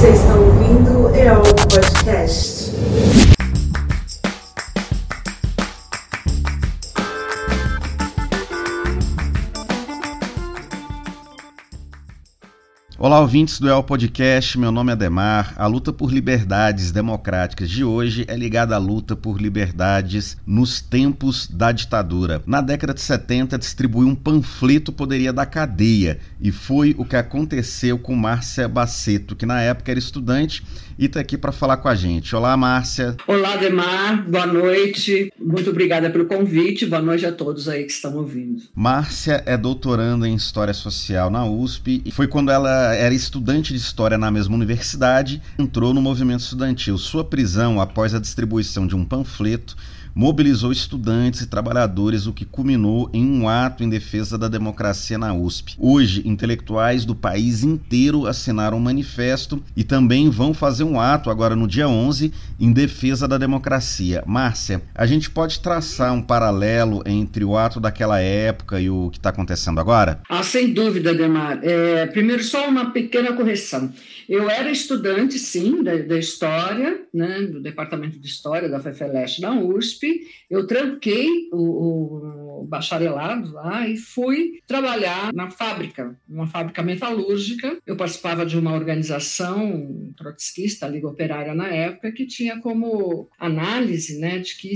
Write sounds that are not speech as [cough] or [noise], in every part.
Você está ouvindo EOL Podcast. Olá, ouvintes do El Podcast. Meu nome é Demar. A luta por liberdades democráticas de hoje é ligada à luta por liberdades nos tempos da ditadura. Na década de 70, distribuir um panfleto poderia dar cadeia, e foi o que aconteceu com Márcia Baceto, que na época era estudante e está aqui para falar com a gente. Olá, Márcia. Olá, Demar. Boa noite. Muito obrigada pelo convite. Boa noite a todos aí que estão ouvindo. Márcia é doutoranda em História Social na USP e foi quando ela era estudante de história na mesma universidade, entrou no movimento estudantil. Sua prisão após a distribuição de um panfleto mobilizou estudantes e trabalhadores, o que culminou em um ato em defesa da democracia na USP. Hoje, intelectuais do país inteiro assinaram um manifesto e também vão fazer um ato agora no dia 11 em defesa da democracia. Márcia, a gente pode traçar um paralelo entre o ato daquela época e o que está acontecendo agora? Ah, sem dúvida, Demar. É, primeiro, só uma pequena correção. Eu era estudante, sim, da, da História, né, do Departamento de História da FEFELESH na USP. Eu tranquei o, o bacharelado lá e fui trabalhar na fábrica, uma fábrica metalúrgica. Eu participava de uma organização trotskista, a Liga Operária na época, que tinha como análise né, de que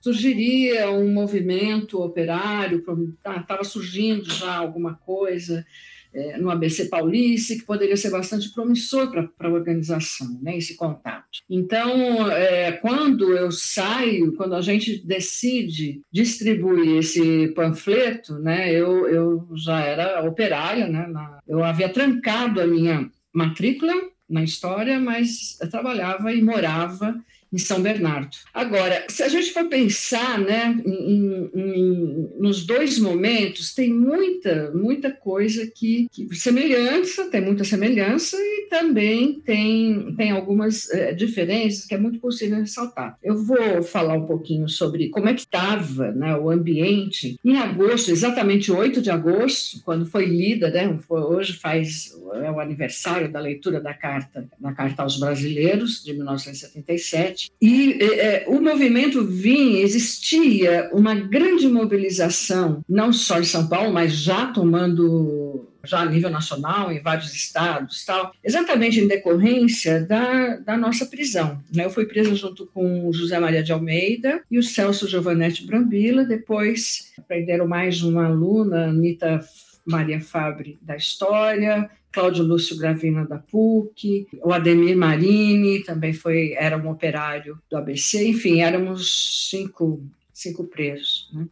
surgiria um movimento operário, estava tá, surgindo já alguma coisa é, no ABC Paulista, que poderia ser bastante promissor para a organização, né, esse contato. Então, é, quando eu saio, quando a gente decide distribuir esse panfleto, né, eu, eu já era operária, né, na, eu havia trancado a minha matrícula na história, mas eu trabalhava e morava em São Bernardo. Agora, se a gente for pensar né, em, em, nos dois momentos, tem muita, muita coisa que, que, semelhança, tem muita semelhança e também tem, tem algumas é, diferenças que é muito possível ressaltar. Eu vou falar um pouquinho sobre como é que estava né, o ambiente em agosto, exatamente 8 de agosto, quando foi lida, né, hoje faz é o aniversário da leitura da carta, da Carta aos Brasileiros, de 1977, e é, o movimento vinha, existia uma grande mobilização, não só em São Paulo, mas já tomando já a nível nacional, em vários estados, tal, exatamente em decorrência da, da nossa prisão. Né? Eu fui presa junto com José Maria de Almeida e o Celso Giovanetti Brambila, depois prenderam mais uma aluna, Anitta Maria Fabre, da História, Cláudio Lúcio Gravina da PUC, o Ademir Marini também foi era um operário do ABC, enfim, éramos cinco, cinco presos. Né?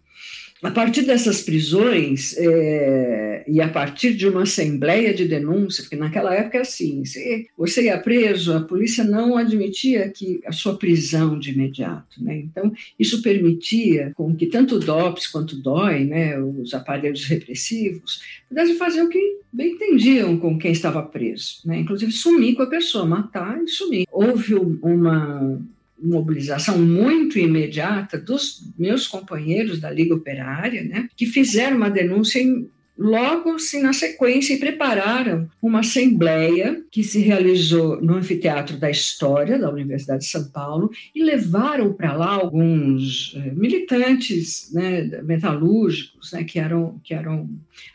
A partir dessas prisões é, e a partir de uma assembleia de denúncia, porque naquela época era assim, você, você ia preso, a polícia não admitia que a sua prisão de imediato, né? Então isso permitia com que tanto o DOPS quanto o DOI, né, os aparelhos repressivos, pudessem fazer o que bem entendiam com quem estava preso, né? Inclusive sumir com a pessoa, matar e sumir. Houve uma mobilização muito imediata dos meus companheiros da Liga Operária, né, que fizeram uma denúncia em, logo assim, na sequência prepararam uma assembleia que se realizou no Anfiteatro da História da Universidade de São Paulo e levaram para lá alguns eh, militantes né, metalúrgicos né, que, eram, que eram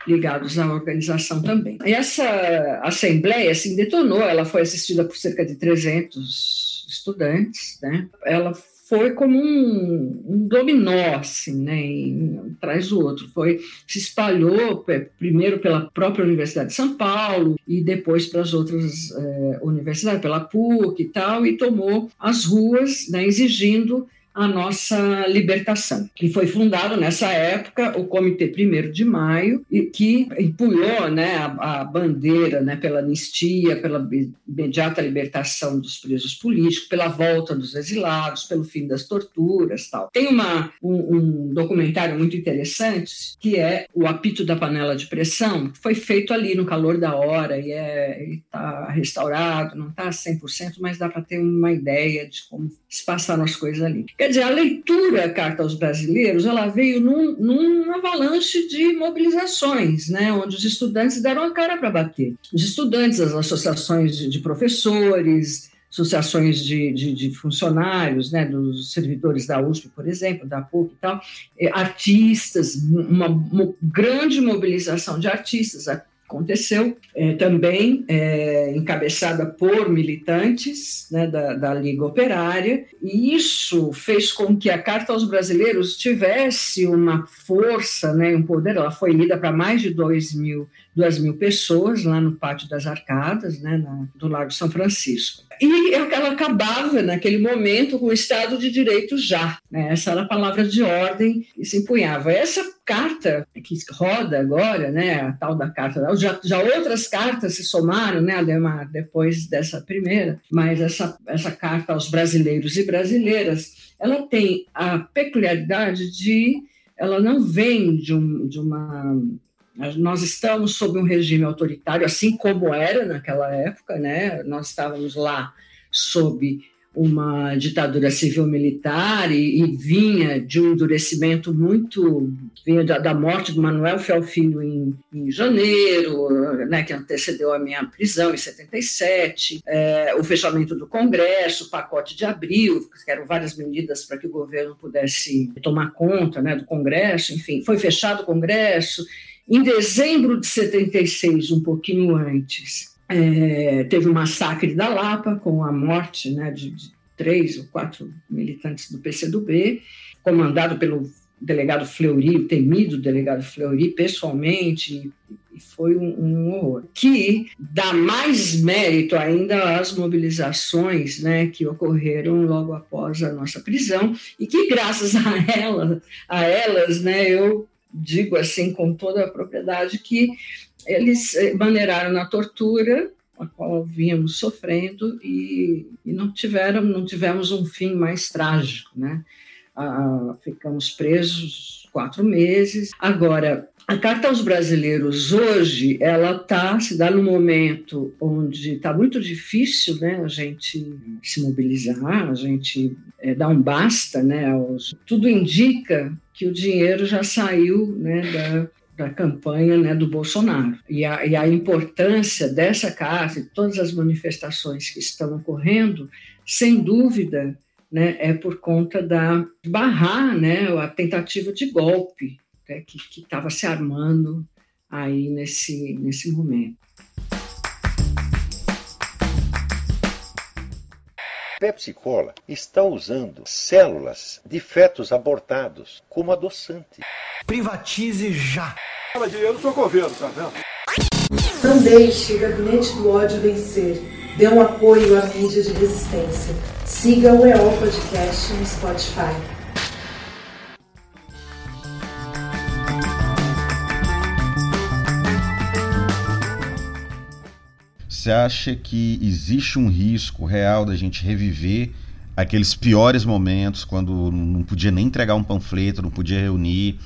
ligados à organização também. E essa assembleia assim, detonou, ela foi assistida por cerca de 300 estudantes, né? Ela foi como um, um dominó, assim, né, um atrás do outro. Foi, se espalhou primeiro pela própria Universidade de São Paulo e depois para as outras é, universidades, pela PUC e tal, e tomou as ruas, né, exigindo a nossa libertação, que foi fundado nessa época o Comitê 1 de Maio, e que empunhou né, a, a, bandeira né, pela anistia, pela imediata libertação dos presos políticos, pela volta dos exilados, pelo fim das torturas tal. Tem uma, um, um documentário muito interessante, que é o Apito da Panela de Pressão, que foi feito ali no calor da hora e é, está restaurado, não está 100%, mas dá para ter uma ideia de como se passaram as coisas ali. Quer dizer, a leitura Carta aos Brasileiros, ela veio num, num avalanche de mobilizações, né, onde os estudantes deram a cara para bater. Os estudantes, as associações de, de professores, associações de, de, de, funcionários, né, dos servidores da USP, por exemplo, da PUC e tal, artistas, uma, uma grande mobilização de artistas, aconteceu, é, também é, encabeçada por militantes né, da, da, Liga Operária, e isso fez com que a Carta aos Brasileiros tivesse uma força, né, um poder. Ela foi lida para mais de 2 mil, 2 mil pessoas lá no Pátio das Arcadas, né, na, do Lago São Francisco. E ela acabava, naquele momento, com o Estado de Direito já. Né? Essa era a palavra de ordem que se empunhava. Essa carta que roda agora, né, a tal da carta, já, já outras cartas se somaram, né, Ademar, depois dessa primeira, mas essa, essa carta aos brasileiros e brasileiras, ela tem a peculiaridade de, ela não vem de, um, de uma nós estamos sob um regime autoritário, assim como era naquela época, né? Nós estávamos lá sob uma ditadura civil-militar e, e, vinha de um endurecimento muito vinha da, da morte do Manuel Fiel Filho em, em janeiro, né, que antecedeu a minha prisão em 77, é, o fechamento do Congresso, o pacote de abril, que eram várias medidas para que o governo pudesse tomar conta né, do Congresso, enfim, foi fechado o Congresso. Em dezembro de 76, um pouquinho antes, é, teve o massacre da Lapa, com a morte né, de, de, três ou quatro militantes do PCdoB, comandado pelo delegado Fleury, o temido delegado Fleury, pessoalmente, e foi um, um, horror. Que dá mais mérito ainda às mobilizações né, que ocorreram logo após a nossa prisão, e que, graças a, ela, a elas, né, eu digo assim com toda a propriedade que eles eh, maneiraram na tortura a qual vínhamos sofrendo e, e, não tiveram não tivemos um fim mais trágico né? Ah, ficamos presos quatro meses. Agora a carta aos brasileiros hoje ela tá se dá no momento onde está muito difícil né a gente se mobilizar a gente é, dar um basta né aos, tudo indica que o dinheiro já saiu né da da campanha né, do Bolsonaro. E a, e a importância dessa carta e todas as manifestações que estão ocorrendo, sem dúvida, né, é por conta da barrar né, a tentativa de golpe né, que estava se armando aí nesse, nesse momento. Pepsi Cola está usando células de fetos abortados como adoçante. Privatize já! Fala dinheiro pro governo, tá vendo? Não deixe o gabinete do ódio vencer. Dê um apoio à mídia de resistência. Siga o EO Podcast no Spotify. Você acha que existe um risco real da gente reviver aqueles piores momentos quando não podia nem entregar um panfleto, não podia reunir,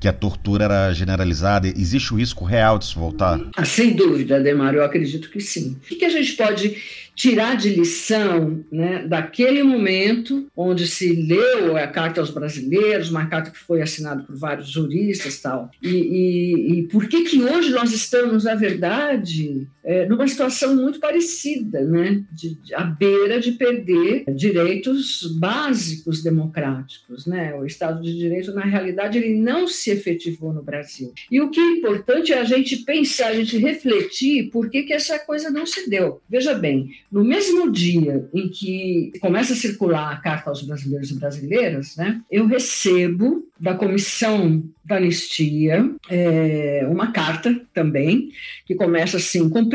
que a tortura era generalizada? Existe o risco real disso voltar? Ah, sem dúvida, Demar, eu acredito que sim. O que a gente pode tirar de lição né, daquele momento onde se leu a Carta aos Brasileiros, uma carta que foi assinada por vários juristas tal. E, e, e por que que hoje nós estamos, na verdade, é, numa situação muito parecida, né, de, de, à beira de perder direitos básicos democráticos, né? O Estado de Direito, na realidade, ele não se efetivou no Brasil. E o que é importante é a gente pensar, a gente refletir por que que essa coisa não se deu. Veja bem, no mesmo dia em que começa a circular a carta aos brasileiros e brasileiras, né, eu recebo da comissão da anistia é, uma carta também que começa assim cumprimentando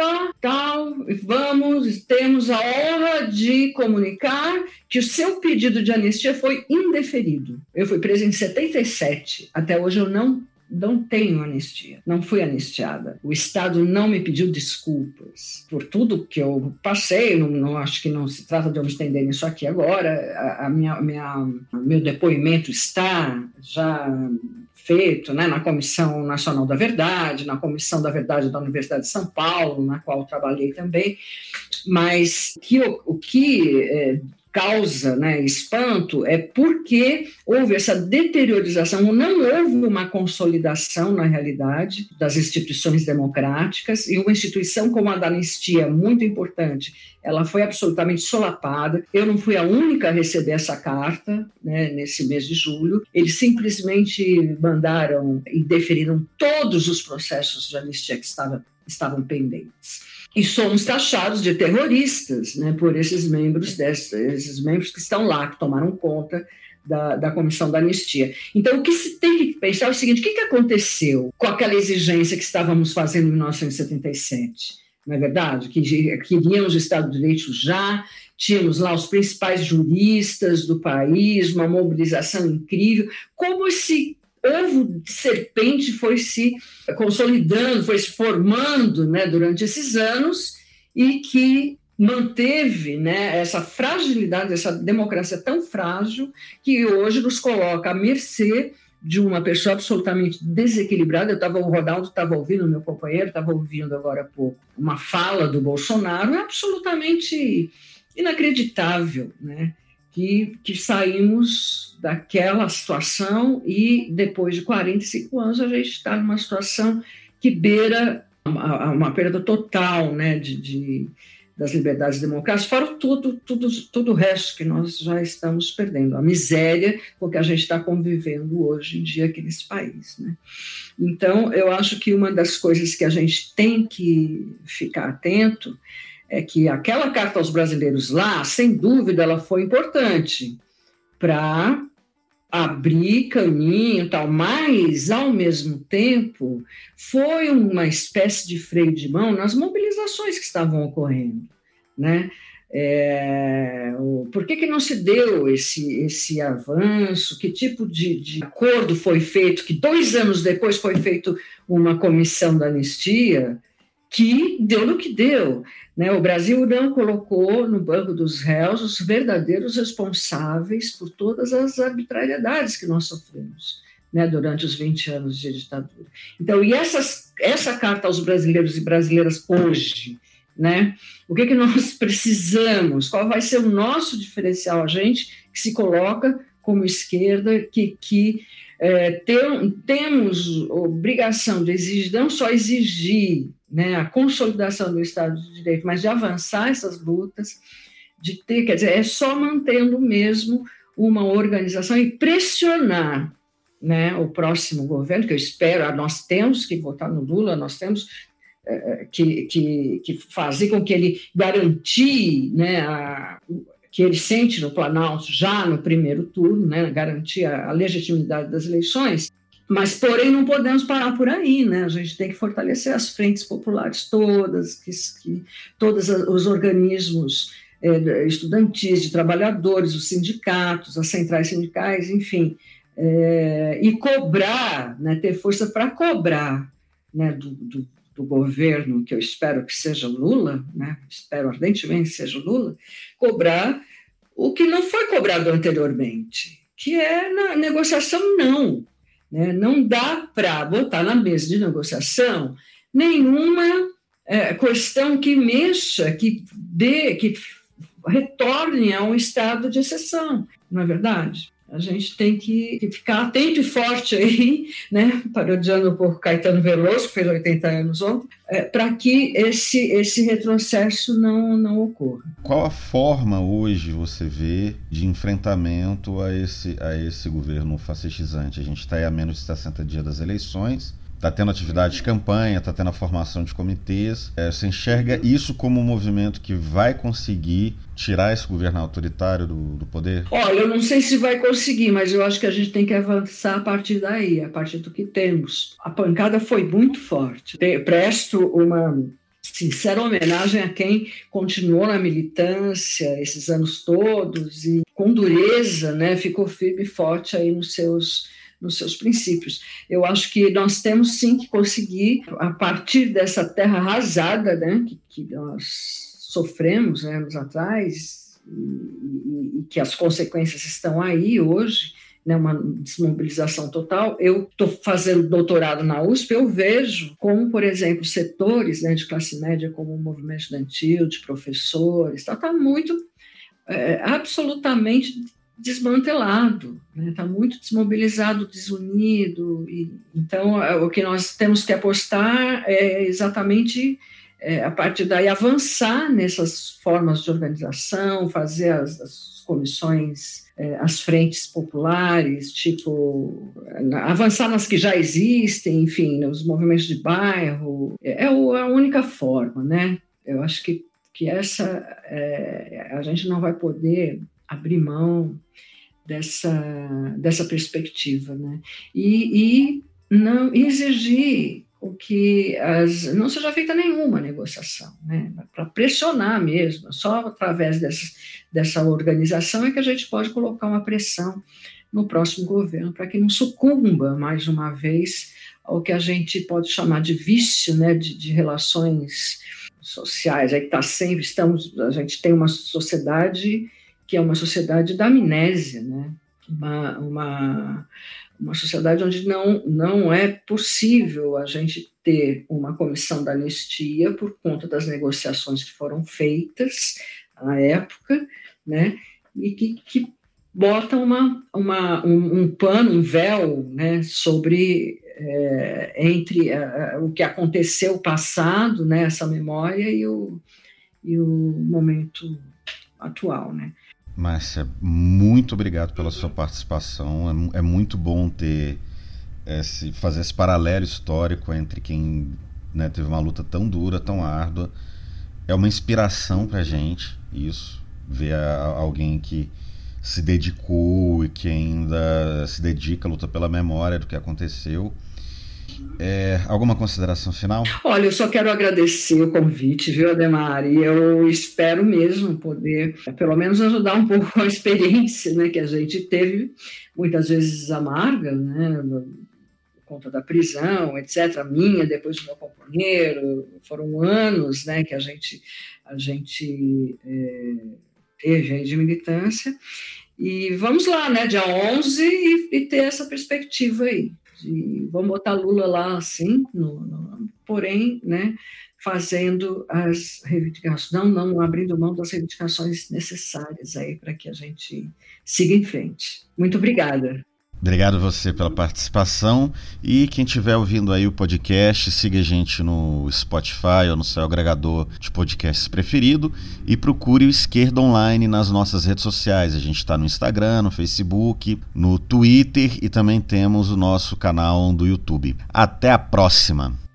a tal vamos temos a honra de comunicar que o seu pedido de anistia foi indeferido eu fui presa em 77 até hoje eu não não tenho anistia, não fui anistiada. O Estado não me pediu desculpas por tudo que eu passei. Não, não acho que não se trata de eu me estender nisso aqui agora. A, a minha, minha, meu depoimento está já feito né, na Comissão Nacional da Verdade, na Comissão da Verdade da Universidade de São Paulo, na qual trabalhei também. Mas que, o, o que é, causa né, espanto é porque houve essa deteriorização, não houve uma consolidação, na realidade, das instituições democráticas, e uma instituição como a da anistia, muito importante, ela foi absolutamente solapada. Eu não fui a única a receber essa carta né, nesse mês de julho. Eles simplesmente mandaram e deferiram todos os processos de anistia que estavam, estavam pendentes e somos taxados de terroristas né, por esses membros, desses, membros que estão lá, que tomaram conta da, da, comissão da anistia. Então, o que se tem que pensar é o seguinte: o que, que aconteceu com aquela exigência que estávamos fazendo em 1977? Não é verdade? Que queríamos o Estado de Direito já, tínhamos lá os principais juristas do país, uma mobilização incrível. Como esse ovo de serpente foi se consolidando, foi se formando né, durante esses anos e que manteve né, essa fragilidade, essa democracia tão frágil que hoje nos coloca à mercê de uma pessoa absolutamente desequilibrada. Eu estava, o Ronaldo estava ouvindo, meu companheiro estava ouvindo agora há pouco, uma fala do Bolsonaro absolutamente inacreditável, né? Que, que saímos daquela situação e depois de 45 anos a gente está numa situação que beira uma, uma perda total né, de, de, das liberdades democráticas, fora tudo, tudo, tudo o resto que nós já estamos perdendo, a miséria com que a gente está convivendo hoje em dia aqui nesse país. Né? Então, eu acho que uma das coisas que a gente tem que ficar atento é que aquela carta aos brasileiros lá, sem dúvida, ela foi importante para abrir caminho tal, mas ao mesmo tempo foi uma espécie de freio de mão nas mobilizações que estavam ocorrendo, né? É, por que, que não se deu esse, esse avanço? Que tipo de, de acordo foi feito? Que dois anos depois foi feito uma comissão da anistia que deu no que deu. Né? O Brasil não colocou no banco dos réus os verdadeiros responsáveis por todas as arbitrariedades que nós sofremos né, durante os 20 anos de ditadura. Então, e essas, essa carta aos brasileiros e brasileiras hoje, né? O que, que nós precisamos? Qual vai ser o nosso diferencial? A gente que se coloca como esquerda, que, que é, tem, temos obrigação de exigir, não só exigir né, a consolidação do Estado de Direito, mas de avançar essas lutas, de ter, quer dizer, é só mantendo mesmo uma organização e pressionar né, o próximo governo, que eu espero, ah, nós temos que votar no Lula, nós temos é, que, que, que, fazer com que ele garantir né, a, que ele sente no Planalto já no primeiro turno, né, garantir a legitimidade das eleições, mas, porém, não podemos parar por aí, né? A gente tem que fortalecer as frentes populares todas, que, que todos os organismos é, estudantis, de trabalhadores, os sindicatos, as centrais sindicais, enfim, é, e cobrar, né, ter força para cobrar né, do, do, do, governo, que eu espero que seja Lula, né, espero ardentemente que seja Lula, cobrar o que não foi cobrado anteriormente, que é na negociação não, né? Não dá para botar na mesa de negociação nenhuma é, questão que mexa, que dê, que retorne a um estado de exceção, não é verdade? A gente tem que, ficar atento e forte aí, [laughs] né, parodiando pouco Caetano Veloso, que fez 80 anos ontem, é, para que esse, esse retrocesso não, não ocorra. Qual a forma hoje você vê de enfrentamento a esse, a esse governo fascistizante? A gente está aí a menos de 60 dias das eleições, está tendo atividade de campanha, está tendo a formação de comitês. É, você enxerga isso como um movimento que vai conseguir tirar esse governo autoritário do, do, poder? Olha, eu não sei se vai conseguir, mas eu acho que a gente tem que avançar a partir daí, a partir do que temos. A pancada foi muito forte. Presto uma sincera homenagem a quem continuou na militância esses anos todos e com dureza, né, ficou firme e forte aí nos seus nos seus princípios. Eu acho que nós temos sim que conseguir, a partir dessa terra arrasada né, que, que nós sofremos né, anos atrás, e, e, e, que as consequências estão aí hoje, né, uma desmobilização total. Eu estou fazendo doutorado na USP, eu vejo como, por exemplo, setores né, de classe média, como o movimento estudantil, de professores, está tá muito é, absolutamente desmantelado, está né? Tá muito desmobilizado, desunido. E, então, é, o que nós temos que apostar é exatamente é, a partir daí avançar nessas formas de organização, fazer as, as comissões, é, as frentes populares, tipo, avançar nas que já existem, enfim, os movimentos de bairro, é, é a única forma, né? Eu acho que, que essa, é, a gente não vai poder abrir mão dessa, dessa perspectiva, né? E, e não exigir o que as, não seja feita nenhuma negociação, né? para pressionar mesmo. Só através dessa, organização é que a gente pode colocar uma pressão no próximo governo para que não sucumba mais uma vez ao que a gente pode chamar de vício, né? de, de relações sociais. Aí está sempre estamos, a gente tem uma sociedade que é uma sociedade da amnésia, né? uma, uma, uma sociedade onde não, não é possível a gente ter uma comissão da anistia por conta das negociações que foram feitas à época, né? e que, que bota uma, uma, um, um pano, um véu né? sobre é, entre a, o que aconteceu, passado, né? essa memória, e o, e o momento atual. Né? Márcia, muito obrigado pela sua participação. É, é muito bom ter esse, fazer esse paralelo histórico entre quem né, teve uma luta tão dura, tão árdua. É uma inspiração para gente isso, ver a, alguém que se dedicou e que ainda se dedica à luta pela memória do que aconteceu. É, alguma consideração final? Olha, eu só quero agradecer o convite, viu, Ademar? E eu espero mesmo poder, pelo menos, ajudar um [laughs] pouco a experiência né, que a gente teve, muitas vezes amarga, né? Por conta da prisão, etc. Minha, depois do meu companheiro, foram anos né, que a gente, a gente é, teve de militância. E vamos lá, né, dia 11, e, e ter essa perspectiva aí de vamos botar Lula lá assim, no, no, porém, né, fazendo as reivindicações, não, não abrindo mão das reivindicações necessárias aí para que a gente siga em frente. Muito obrigada. Obrigado você pela participação e quem estiver ouvindo aí o podcast, siga a gente no Spotify ou no seu agregador de podcasts preferido e procure o Esquerda Online nas nossas redes sociais. A gente está no Instagram, no Facebook, no Twitter e também temos o nosso canal do YouTube. Até a próxima!